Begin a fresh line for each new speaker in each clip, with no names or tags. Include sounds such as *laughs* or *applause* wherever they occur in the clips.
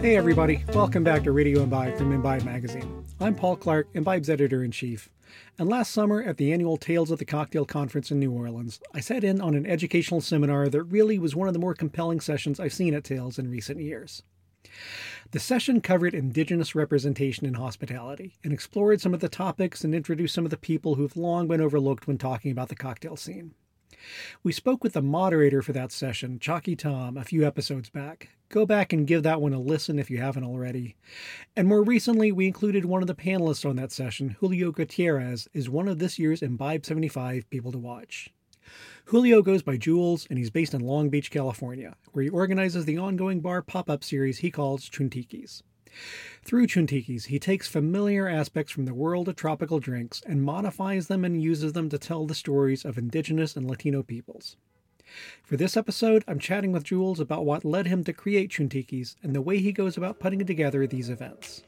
Hey everybody, welcome back to Radio Imbibe from Imbibe Magazine. I'm Paul Clark, Imbibe's editor in chief. And last summer at the annual Tales of the Cocktail Conference in New Orleans, I sat in on an educational seminar that really was one of the more compelling sessions I've seen at Tales in recent years. The session covered Indigenous representation in hospitality and explored some of the topics and introduced some of the people who've long been overlooked when talking about the cocktail scene. We spoke with the moderator for that session, Chockie Tom, a few episodes back. Go back and give that one a listen if you haven't already. And more recently, we included one of the panelists on that session, Julio Gutierrez, is one of this year's Imbibe 75 people to watch. Julio goes by Jules, and he's based in Long Beach, California, where he organizes the ongoing bar pop up series he calls Chuntikis. Through Chuntikis, he takes familiar aspects from the world of tropical drinks and modifies them and uses them to tell the stories of indigenous and Latino peoples. For this episode, I'm chatting with Jules about what led him to create Chuntikis and the way he goes about putting together these events.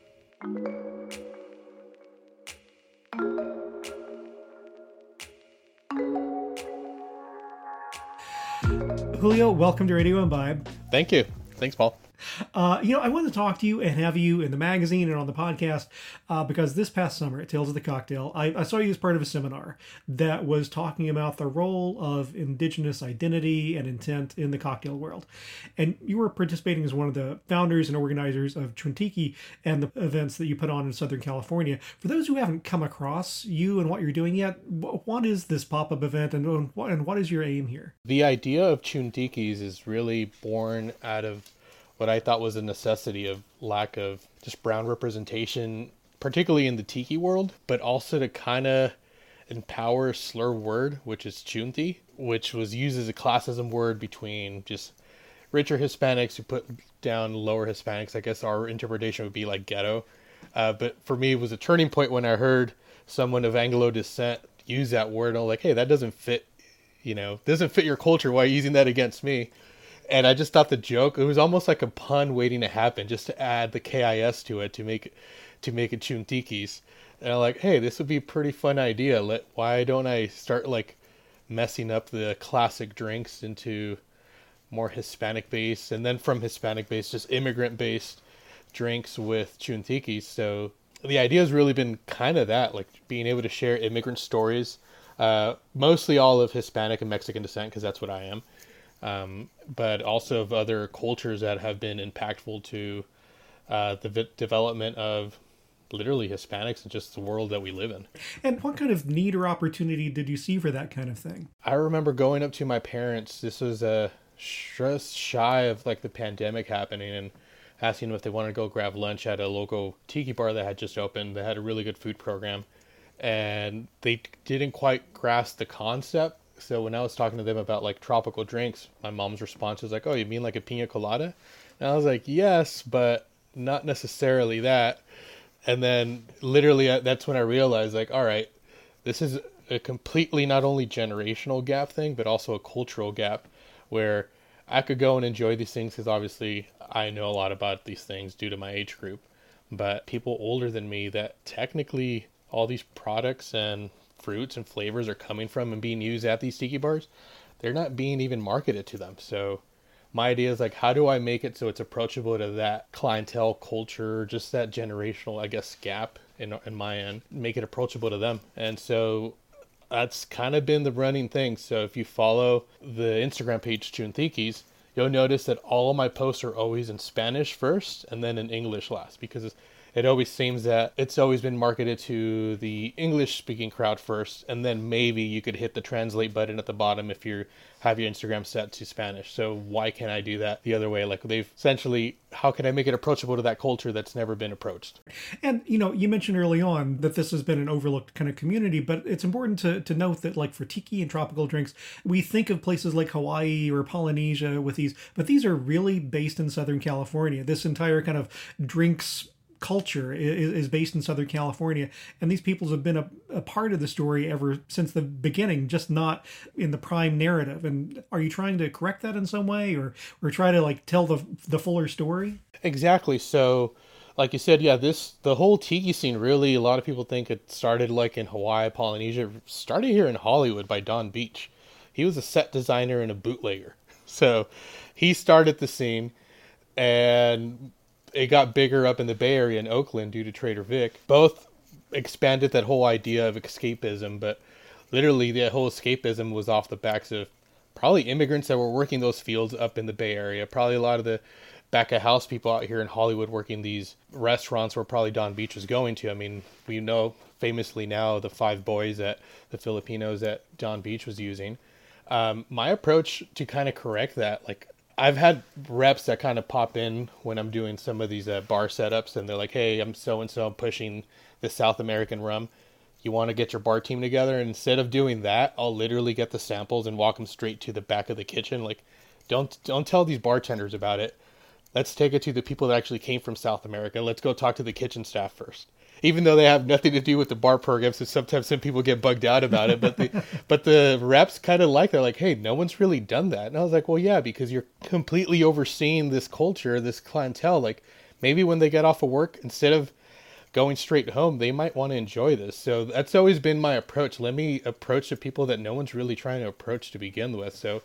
Julio, welcome to Radio Imbibe.
Thank you. Thanks, Paul.
Uh, you know, I wanted to talk to you and have you in the magazine and on the podcast uh, because this past summer at Tales of the Cocktail, I, I, saw you as part of a seminar that was talking about the role of Indigenous identity and intent in the cocktail world. And you were participating as one of the founders and organizers of Chuntiki and the events that you put on in Southern California. For those who haven't come across you and what you're doing yet, what is this pop up event and, and what is your aim here?
The idea of Chuntikis is really born out of what I thought was a necessity of lack of just brown representation, particularly in the tiki world, but also to kind of empower slur word, which is chunti, which was used as a classism word between just richer Hispanics who put down lower Hispanics. I guess our interpretation would be like ghetto. Uh, but for me, it was a turning point when I heard someone of Anglo descent use that word. And I'm like, hey, that doesn't fit, you know, doesn't fit your culture. Why are you using that against me? And I just thought the joke it was almost like a pun waiting to happen, just to add the KIS to it to make it to make it Chuntikis. And I'm like, hey, this would be a pretty fun idea. Let why don't I start like messing up the classic drinks into more Hispanic based, and then from Hispanic based, just immigrant based drinks with Chuntikis. So the idea has really been kind of that, like being able to share immigrant stories, uh, mostly all of Hispanic and Mexican descent, because that's what I am um, but also of other cultures that have been impactful to uh, the v- development of literally Hispanics and just the world that we live in.
And what kind of need or opportunity did you see for that kind of thing?
I remember going up to my parents. This was a uh, just shy of like the pandemic happening and asking them if they wanted to go grab lunch at a local tiki bar that had just opened. They had a really good food program and they didn't quite grasp the concept so when I was talking to them about like tropical drinks, my mom's response was like, "Oh, you mean like a pina colada?" And I was like, "Yes, but not necessarily that." And then literally uh, that's when I realized like, all right, this is a completely not only generational gap thing, but also a cultural gap where I could go and enjoy these things because obviously I know a lot about these things due to my age group. But people older than me that technically all these products and fruits and flavors are coming from and being used at these tiki bars, they're not being even marketed to them. So my idea is like, how do I make it so it's approachable to that clientele culture, just that generational, I guess, gap in, in my end, make it approachable to them. And so that's kind of been the running thing. So if you follow the Instagram page Chuntikis, you'll notice that all of my posts are always in Spanish first and then in English last because it always seems that it's always been marketed to the English speaking crowd first, and then maybe you could hit the translate button at the bottom if you have your Instagram set to Spanish. So why can't I do that the other way? Like they've essentially, how can I make it approachable to that culture that's never been approached?
And you know, you mentioned early on that this has been an overlooked kind of community, but it's important to to note that like for tiki and tropical drinks, we think of places like Hawaii or Polynesia with these, but these are really based in Southern California. This entire kind of drinks culture is, is, based in Southern California, and these peoples have been a, a, part of the story ever since the beginning, just not in the prime narrative. And are you trying to correct that in some way, or or try to like tell the the fuller story?
Exactly. So, like you said, yeah, this the whole tiki scene really. A lot of people think it started like in Hawaii, Polynesia. Started here in Hollywood by Donn Beach. He was a set designer and a bootlegger, *laughs* so he started the scene and it got bigger up in the Bay Area in Oakland due to Trader Vic. Both expanded that whole idea of escapism, but literally the whole escapism was off the backs of probably immigrants that were working those fields up in the Bay Area. Probably a lot of the back of house people out here in Hollywood working these restaurants where probably Donn Beach was going to. I mean, we know famously now the five boys that the Filipinos that Donn Beach was using. Um, my approach to kind of correct that, like I've had reps that kind of pop in when I'm doing some of these uh, bar setups, and they're like, "Hey, I'm so and so, pushing the South American rum. You want to get your bar team together?" And instead of doing that, I'll literally get the samples and walk them straight to the back of the kitchen. Like, don't don't tell these bartenders about it. Let's take it to the people that actually came from South America. Let's go talk to the kitchen staff first even though they have nothing to do with the bar program. So sometimes some people get bugged out about it, but the *laughs* but the reps kind of like they're like, hey, no one's really done that, and I was like, well, yeah, because you're completely overseeing this culture, this clientele. Like maybe when they get off of work, instead of going straight home, they might want to enjoy this. So that's always been my approach. Let me approach the people that no one's really trying to approach to begin with. So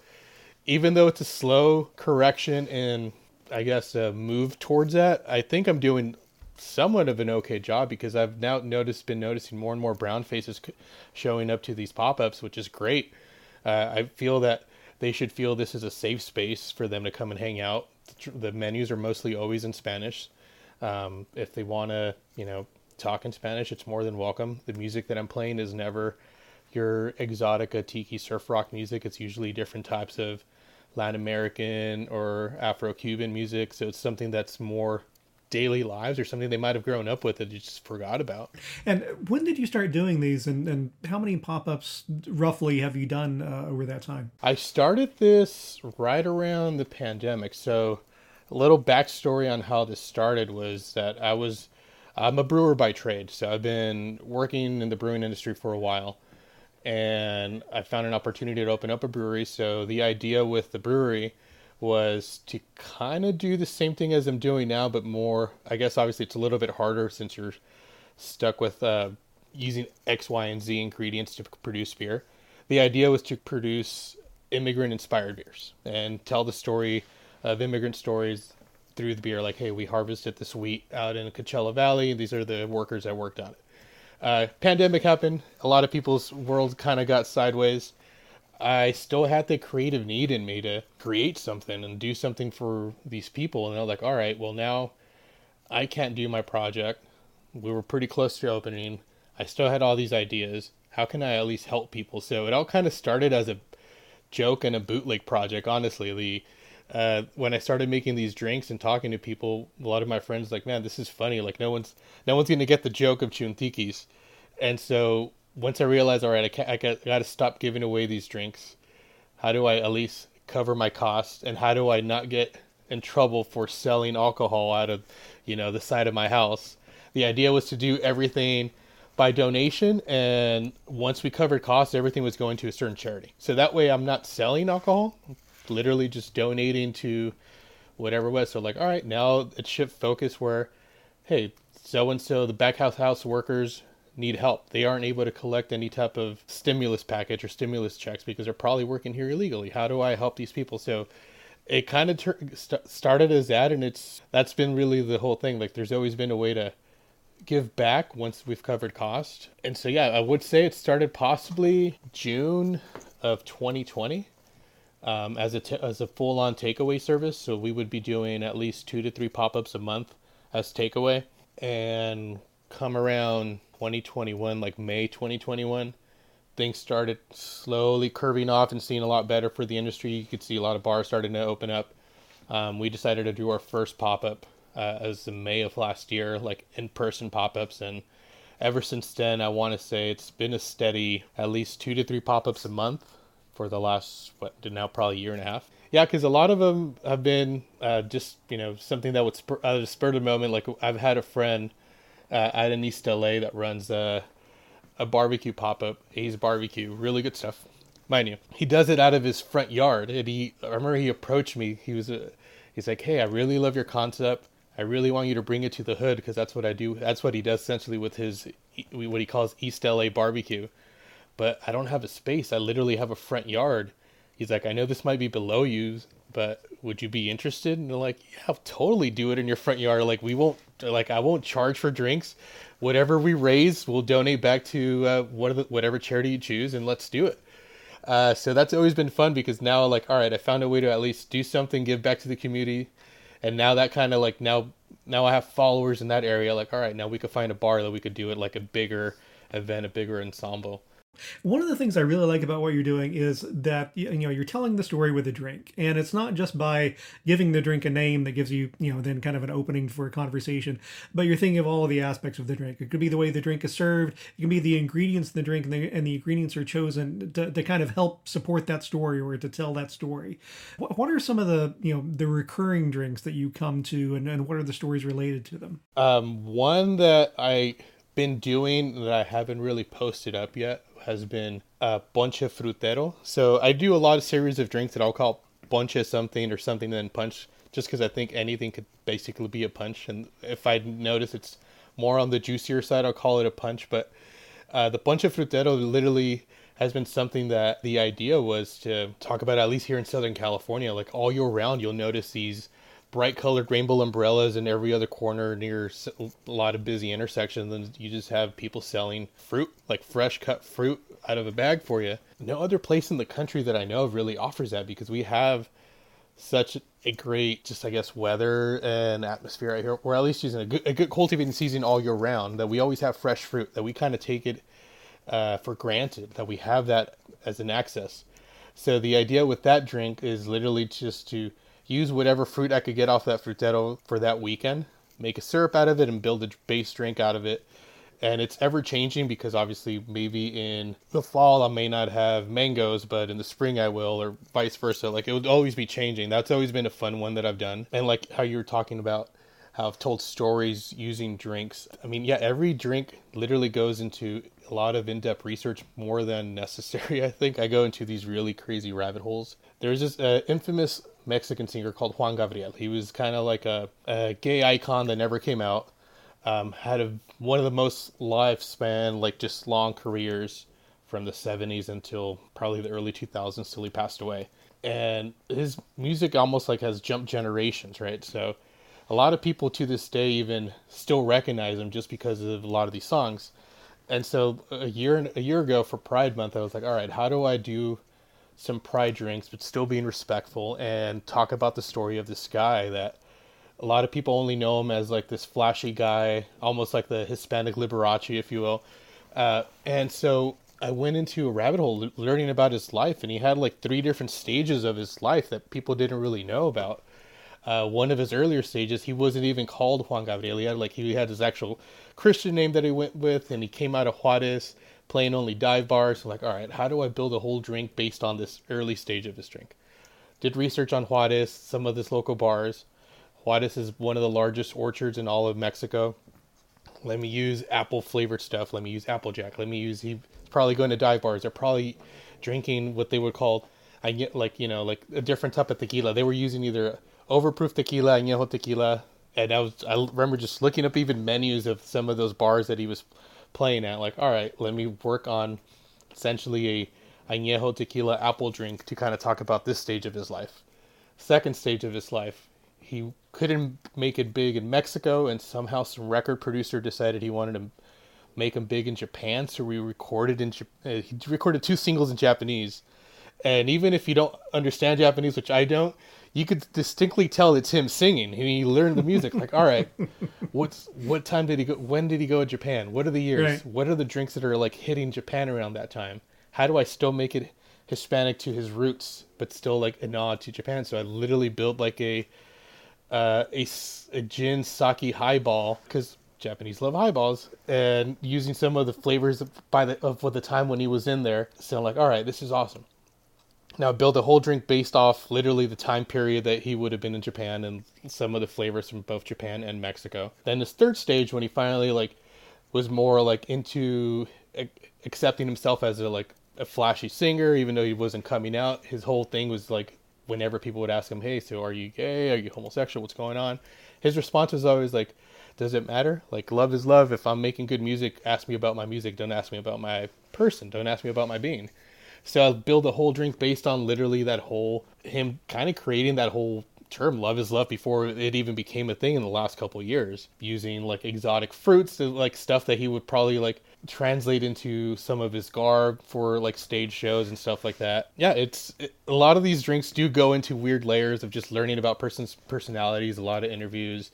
even though it's a slow correction and I guess a move towards that, I think I'm doing somewhat of an okay job because I've now noticed been noticing more and more brown faces showing up to these pop-ups, which is great. Uh, I feel that they should feel this is a safe space for them to come and hang out. The menus are mostly always in Spanish. Um, if they want to, you know, talk in Spanish, it's more than welcome. The music that I'm playing is never your exotica tiki surf rock music. It's usually different types of Latin American or Afro Cuban music. So it's something that's more daily lives or something they might have grown up with that you just forgot about.
And when did you start doing these and, and how many pop ups roughly have you done uh, over that time?
I started this right around the pandemic. So, a little backstory on how this started was that I was. I'm a brewer by trade, so I've been working in the brewing industry for a while, and I found an opportunity to open up a brewery. So the idea with the brewery was to kind of do the same thing as I'm doing now, but more. I guess obviously it's a little bit harder since you're stuck with uh, using X, Y, and Z ingredients to produce beer. The idea was to produce immigrant inspired beers and tell the story of immigrant stories through the beer. Like, hey, we harvested this wheat out in Coachella Valley. These are the workers that worked on it. Uh, pandemic happened. A lot of people's world kind of got sideways. I still had the creative need in me to create something and do something for these people. And they're like, all right, well, now I can't do my project. We were pretty close to opening. I still had all these ideas. How can I at least help people? So it all kind of started as a joke and a bootleg project, honestly. The uh, when I started making these drinks and talking to people, a lot of my friends like, man, this is funny. Like no one's no one's gonna get the joke of chuntikis. And so once I realized, all right, I, I got, got to stop giving away these drinks. How do I at least cover my costs, and how do I not get in trouble for selling alcohol out of, you know, the side of my house? The idea was to do everything by donation, and once we covered costs, everything was going to a certain charity. So that way, I'm not selling alcohol, literally just donating to whatever it was. So like, all right, now it shift focus where, hey, so and so the backhouse house workers need help. They aren't able to collect any type of stimulus package or stimulus checks because they're probably working here illegally. How do I help these people? So it kind of ter- st- started as that, and it's that's been really the whole thing. Like there's always been a way to give back once we've covered cost. And so yeah, I would say it started possibly June of 2020. Um, as a t- as a full on takeaway service, so we would be doing at least two to three pop ups a month as takeaway, and come around 2021, like May 2021, things started slowly curving off and seeing a lot better for the industry. You could see a lot of bars starting to open up. Um, we decided to do our first pop up uh, as the May of last year, like in person pop ups. And ever since then, I want to say it's been a steady at least two to three pop ups a month for the last, what, now probably year and a half. Yeah, because a lot of them have been uh, just, you know, something that would spur, the spur the moment. Like I've had a friend uh, out in East LA that runs a, a barbecue pop up, A's Barbecue. Really good stuff, mind you. He does it out of his front yard, and he I remember he approached me. He was a, he's like, "Hey, I really love your concept. I really want you to bring it to the hood because that's what I do. That's what he does essentially with his what he calls East LA Barbecue." But I don't have a space. I literally have a front yard. He's like, "I know this might be below you, but would you be interested? And they're like, yeah, I'll totally do it in your front yard. Like we won't, like I won't charge for drinks. Whatever we raise, we'll donate back to uh, whatever charity you choose, and let's do it. Uh, so that's always been fun because now, like, all right, I found a way to at least do something, give back to the community, and now that kind of like now now I have followers in that area. Like, all right, now we could find a bar that we could do it like a bigger event, a bigger ensemble.
One of the things I really like about what you're doing is that you know you're telling the story with a drink, and it's not just by giving the drink a name that gives you you know then kind of an opening for a conversation, but you're thinking of all of the aspects of the drink. It could be the way the drink is served, it can be the ingredients in the drink, and the, and the ingredients are chosen to, to kind of help support that story or to tell that story. What, what are some of the you know the recurring drinks that you come to, and, and what are the stories related to them?
Um, one that I been doing that I haven't really posted up yet has been a Ponche Frutero. So I do a lot of series of drinks that I'll call Ponche something or something then punch, just because I think anything could basically be a punch. And if I notice it's more on the juicier side, I'll call it a punch. But uh, the Ponche Frutero literally has been something that the idea was to talk about, at least here in Southern California. Like all year round, you'll notice these bright colored rainbow umbrellas in every other corner near a lot of busy intersections and you just have people selling fruit like fresh cut fruit out of a bag for you. No other place in the country that i know of really offers that because we have such a great just i guess weather and atmosphere right here we're at least using a good, a good cultivating season all year round that we always have fresh fruit that we kind of take it uh, for granted that we have that as an access. So the idea with that drink is literally just to use whatever fruit I could get off that frutero for that weekend, make a syrup out of it, and build a base drink out of it. And it's ever changing because obviously, maybe in the fall I may not have mangoes, but in the spring I will, or vice versa. Like it would always be changing. That's always been a fun one that I've done. And like how you were talking about how I've told stories using drinks. I mean, yeah, every drink literally goes into a lot of in depth research more than necessary, *laughs* I think. I go into these really crazy rabbit holes. There's this uh, infamous Mexican singer called Juan Gabriel. He was kind of like a, a, gay icon that never came out. Um, had a, one of the most lifespan, like just long careers from the 70s until probably the early 2000s till he passed away. And his music almost like has jumped generations, right? So a lot of people to this day even still recognize him just because of a lot of these songs. And so a year a year ago for Pride Month, I was like, all right, how do I do some pride drinks, but still being respectful and talk about the story of this guy that a lot of people only know him as like this flashy guy, almost like the Hispanic Liberace, if you will. Uh, and so I went into a rabbit hole learning about his life, and he had like three different stages of his life that people didn't really know about. Uh, one of his earlier stages, he wasn't even called Juan Gabriel. He had like he had his actual Christian name that he went with, and he came out of Juarez playing only dive bars. like, all right, how do I build a whole drink based on this early stage of this drink? Did research on Juarez, some of this local bars. Juarez is one of the largest orchards in all of Mexico. Let me use apple flavored stuff. Let me use Applejack. Let me use. He's probably going to dive bars. They're probably drinking what they would call, I get like you know like a different type of tequila. They were using either overproof tequila, and añejo tequila, and I was I remember just looking up even menus of some of those bars that he was playing at. Like, all right, let me work on essentially a añejo tequila apple drink to kind of talk about this stage of his life. Second stage of his life, he couldn't make it big in Mexico, and somehow some record producer decided he wanted to make him big in Japan. So we recorded in uh, he recorded two singles in Japanese, and even if you don't understand Japanese, which I don't, you could distinctly tell it's him singing. He learned the music. like, all right, *laughs* what's what time did he go? When did he go to Japan? What are the years? Right. What are the drinks that are like hitting Japan around that time? How do I still make it Hispanic to his roots, but still like a nod to Japan? So I literally built like a uh, a, a gin sake highball because Japanese love highballs, and using some of the flavors by the of the time when he was in there. So I'm like, all right, this is awesome. Now build a whole drink based off literally the time period that he would have been in Japan and some of the flavors from both Japan and Mexico. Then this third stage when he finally like was more like into accepting himself as a like a flashy singer even though he wasn't coming out. His whole thing was like whenever people would ask him, "Hey, so are you gay? Are you homosexual? What's going on?" His response was always like, "Does it matter? Like love is love. If I'm making good music, ask me about my music. Don't ask me about my person. Don't ask me about my being." So I'll build a whole drink based on literally that whole him kind of creating that whole term love is love before it even became a thing in the last couple years using like exotic fruits like stuff that he would probably like translate into some of his garb for like stage shows and stuff like that. Yeah it's it, a lot of these drinks do go into weird layers of just learning about person's personalities a lot of interviews.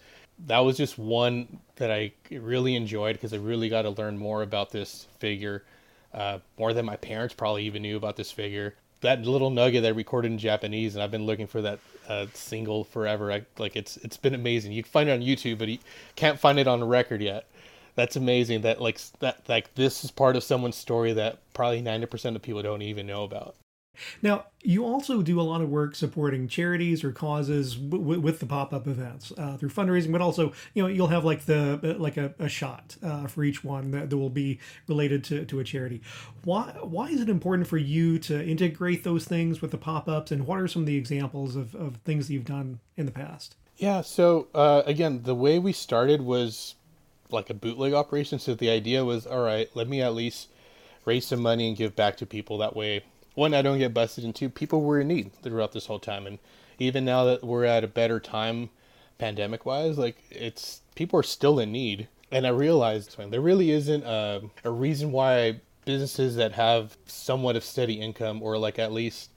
That was just one that i really enjoyed because i really got to learn more about this figure uh, more than my parents probably even knew about this figure that little nugget that I recorded in Japanese, and I've been looking for that uh, single forever. I, like it's it's been amazing. You can find it on YouTube, but you can't find it on a record yet. That's amazing. That like that like this is part of someone's story that probably ninety percent of people don't even know about.
Now, you also do a lot of work supporting charities or causes w- with the pop-up events uh, through fundraising, but also, you know, you'll have like the like a, a shot uh, for each one that, that will be related to, to a charity. Why why is it important for you to integrate those things with the pop-ups, and what are some of the examples of, of things that you've done in the past?
Yeah, so uh, again, the way we started was like a bootleg operation. So the idea was, all right, let me at least raise some money and give back to people. That way, one, I don't get busted, and two, people were in need throughout this whole time. And even now that we're at a better time, pandemic wise, like it's people are still in need. And I realized there really isn't a, a reason why businesses that have somewhat of steady income, or like at least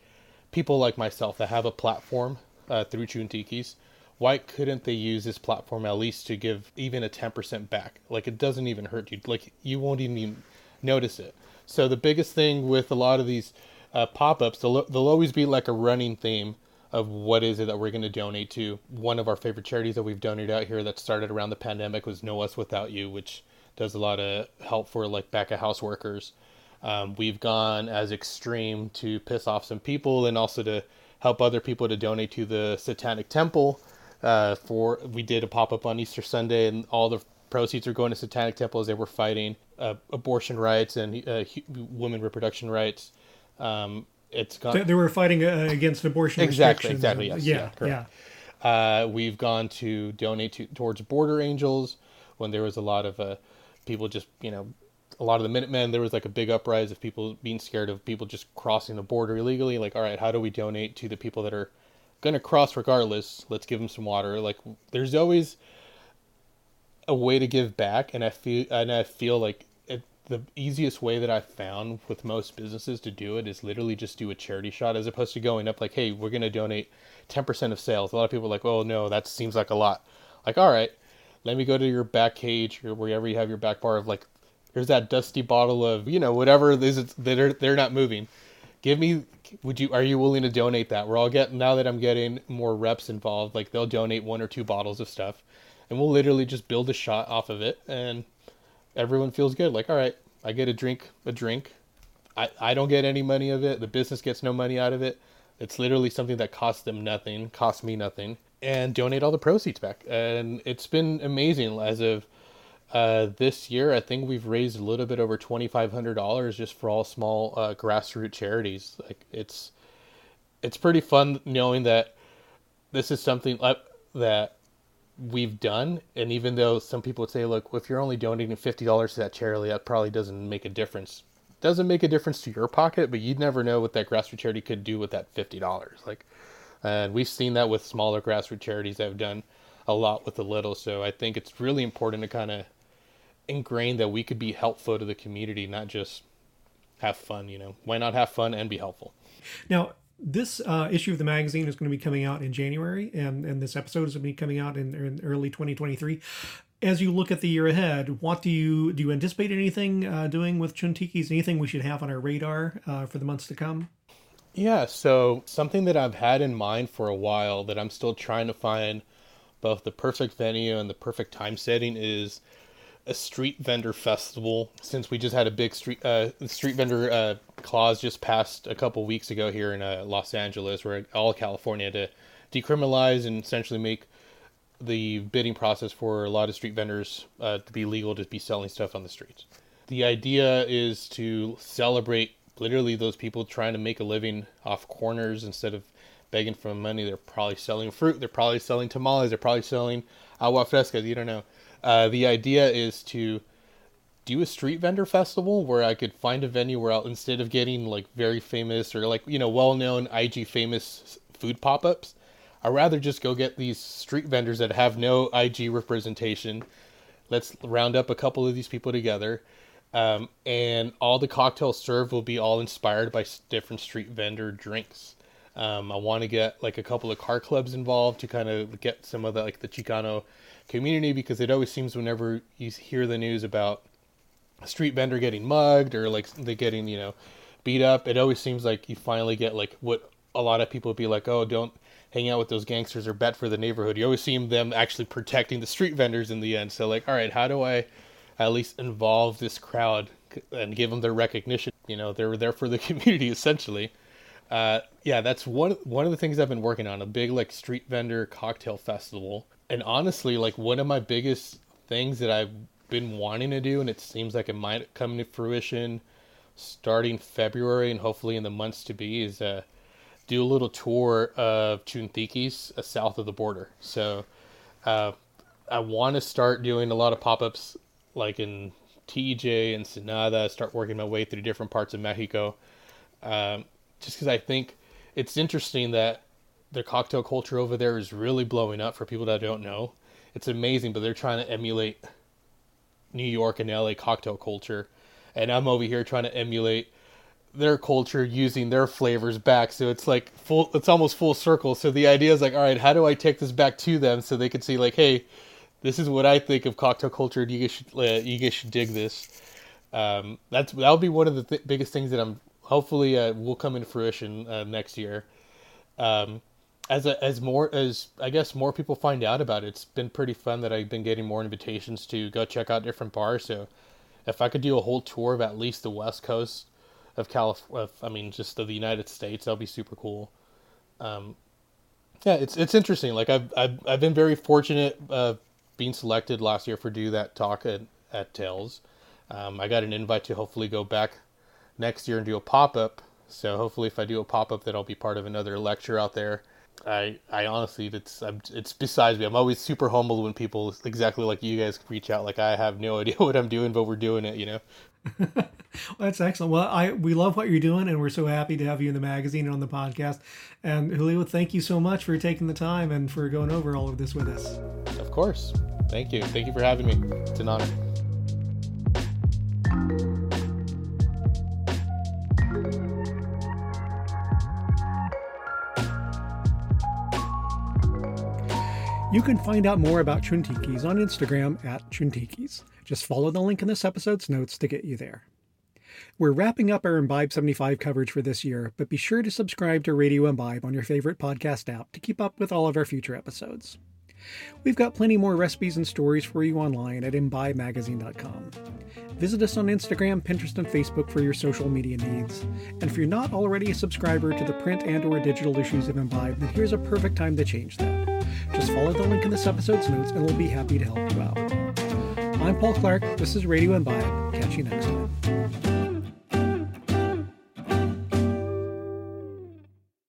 people like myself that have a platform uh, through Chuntikis, why couldn't they use this platform at least to give even a 10% back? Like it doesn't even hurt you. Like you won't even notice it. So the biggest thing with a lot of these uh, pop-ups, they'll, they'll always be like a running theme of what is it that we're going to donate to. One of our favorite charities that we've donated out here that started around the pandemic was No Us Without You, which does a lot of help for like back of house workers. Um, we've gone as extreme to piss off some people and also to help other people to donate to the Satanic Temple. Uh, for we did a pop up on Easter Sunday, and all the proceeds are going to Satanic Temple as they were fighting uh, abortion rights and uh, women reproduction rights. Um, it's
gone. They were fighting uh, against abortion.
Exactly. Exactly.
Yes. Yeah.
Yeah. yeah. Uh, we've gone to donate to, towards Border Angels when there was a lot of uh, people just you know a lot of the Minutemen. There was like a big uprising of people being scared of people just crossing the border illegally. Like, all right, how do we donate to the people that are going to cross regardless? Let's give them some water. Like, there's always a way to give back, and I feel and I feel like the easiest way that I found with most businesses to do it is literally just do a charity shot as opposed to going up like, hey, we're going to donate 10% of sales. A lot of people are like, oh, no, that seems like a lot. Like, all right, let me go to your back cage or wherever you have your back bar of like, here's that dusty bottle of, you know, whatever it is that are, they're not moving. Give me, would you, are you willing to donate that? We're all getting, now that I'm getting more reps involved, like they'll donate one or two bottles of stuff and we'll literally just build a shot off of it and everyone feels good. Like, all right, I get a drink, a drink. I, I don't get any money of it. The business gets no money out of it. It's literally something that costs them nothing, costs me nothing, and donate all the proceeds back. And it's been amazing as of uh, this year. I think we've raised a little bit over twenty five hundred dollars just for all small uh, grassroots charities. Like it's it's pretty fun knowing that this is something that we've done. And even though some people would say, look, if you're only donating fifty dollars to that charity, that probably doesn't make a difference. Doesn't make a difference to your pocket, but you'd never know what that grassroots charity could do with that fifty dollars. Like, and we've seen that with smaller grassroots charities that have done a lot with a little. So I think it's really important to kind of ingrain that we could be helpful to the community, not just have fun. You know, why not have fun and be helpful?
Now, this uh, issue of the magazine is going to be coming out in January, and, and this episode is going to be coming out in, in early 2023. As you look at the year ahead, what do you do? You anticipate anything uh, doing with Chuntikis? Anything we should have on our radar uh, for the months to come?
Yeah, so something that I've had in mind for a while that I'm still trying to find both the perfect venue and the perfect time setting is a street vendor festival since we just had a big street uh, street vendor uh, clause just passed a couple weeks ago here in uh, Los Angeles, where all California to decriminalize and essentially make the bidding process for a lot of street vendors uh, to be legal to be selling stuff on the streets. The idea is to celebrate literally those people trying to make a living off corners instead of begging for money. They're probably selling fruit. They're probably selling tamales. They're probably selling agua fresca. You don't know uh, the idea is to do a street vendor festival where I could find a venue where I'll, instead of getting like very famous or like you know well known IG famous food pop ups, I'd rather just go get these street vendors that have no IG representation. Let's round up a couple of these people together. Um, and all the cocktails served will be all inspired by different street vendor drinks. Um, I want to get like a couple of car clubs involved to kind of get some of the like the Chicano community because it always seems whenever you hear the news about a street vendor getting mugged or like they getting you know beat up, it always seems like you finally get like what a lot of people would be like, oh, don't hang out with those gangsters or bet for the neighborhood. You always see them actually protecting the street vendors in the end. So like, all right, how do I at least involve this crowd and give them their recognition? You know, they're there for the *laughs* community essentially. Uh, yeah, that's one one of the things I've been working on a big like street vendor cocktail festival. And honestly, like one of my biggest things that I've been wanting to do, and it seems like it might come to fruition starting February and hopefully in the months to be, is uh, do a little tour of Chuntikis uh, south of the border. So uh, I want to start doing a lot of pop ups like in TJ and Ensenada, start working my way through different parts of Mexico. Um, just because I think it's interesting that the cocktail culture over there is really blowing up for people that don't know. It's amazing, but they're trying to emulate New York and LA cocktail culture, and I'm over here trying to emulate their culture using their flavors back. So it's like full, it's almost full circle. So the idea is like, all right, how do I take this back to them so they can see like, hey, this is what I think of cocktail culture. You guys should, uh, you guys should dig this. Um, that's that'll be one of the th- biggest things that I'm hopefully uh, will come into fruition uh, next year. Um, as a, as more as I guess more people find out about it, it's been pretty fun that I've been getting more invitations to go check out different bars. So if I could do a whole tour of at least the West Coast of California, I mean just of the United States, that'll be super cool. Um, yeah, it's it's interesting. Like I've I've, I've been very fortunate uh, being selected last year for do that talk at at Tales. Um, I got an invite to hopefully go back next year and do a pop up. So hopefully, if I do a pop up, that I'll be part of another lecture out there. I I honestly, it's I'm, it's besides me. I'm always super humbled when people exactly like you guys reach out. Like I have no *laughs* idea what I'm doing, but we're doing it. You know.
well, *laughs* that's excellent. Well, I we love what you're doing, and we're so happy to have you in the magazine and on the podcast. And Julio, thank you so much for taking the time and for going over all of this with us.
Of course. Thank you. Thank you for having me. It's an honor.
You can find out more about Chuntikis on Instagram at Chuntikis. Just follow the link in this episode's notes to get you there. We're wrapping up our Imbibe 75 coverage for this year, but be sure to subscribe to Radio Imbibe on your favorite podcast app to keep up with all of our future episodes. We've got plenty more recipes and stories for you online at imbibemagazine.com. Visit us on Instagram, Pinterest, and Facebook for your social media needs. And if you're not already a subscriber to the print and or digital issues of Imbibe, then here's a perfect time to change that. Just follow the link in this episode's notes and we'll be happy to help you out. I'm Paul Clark. This is Radio Imbibe. Catch you next time.